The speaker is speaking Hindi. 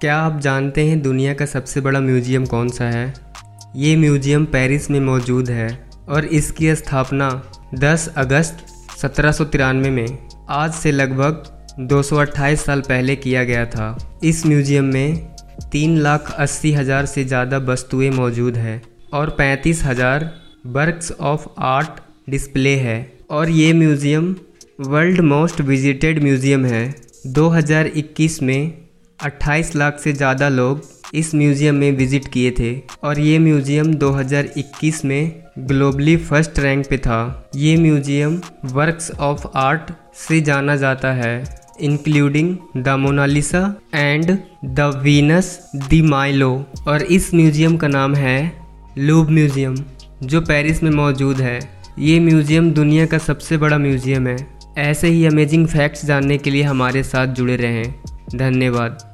क्या आप जानते हैं दुनिया का सबसे बड़ा म्यूज़ियम कौन सा है? ये म्यूज़ियम पेरिस में मौजूद है और इसकी स्थापना 10 अगस्त सत्रह सौ तिरानवे में, आज से लगभग 228 साल पहले किया गया था। इस म्यूज़ियम में तीन लाख अस्सी हज़ार से ज़्यादा वस्तुएँ मौजूद हैं और पैंतीस हज़ार वर्क्स ऑफ़ आर्ट डिस्प्ले है और ये museum world most visited museum है। 2021 में 28 लाख से ज़्यादा लोग इस म्यूज़ियम में विज़िट किए थे और ये म्यूज़ियम 2021 में ग्लोबली फ़र्स्ट रैंक पे था। ये म्यूज़ियम वर्क्स ऑफ़ आर्ट से जाना जाता है, including the Mona Lisa and the Venus de Milo. और इस म्यूज़ियम का नाम है लूब म्यूज़ियम, जो पेरिस में मौजूद है। ये म्यूज़ियम दुनिया का सबसे बड़ा म्यूज़ियम है। ऐसे ही अमेजिंग फैक्ट्स जानने के लिए हमारे साथ जुड़े रहें। धन्यवाद।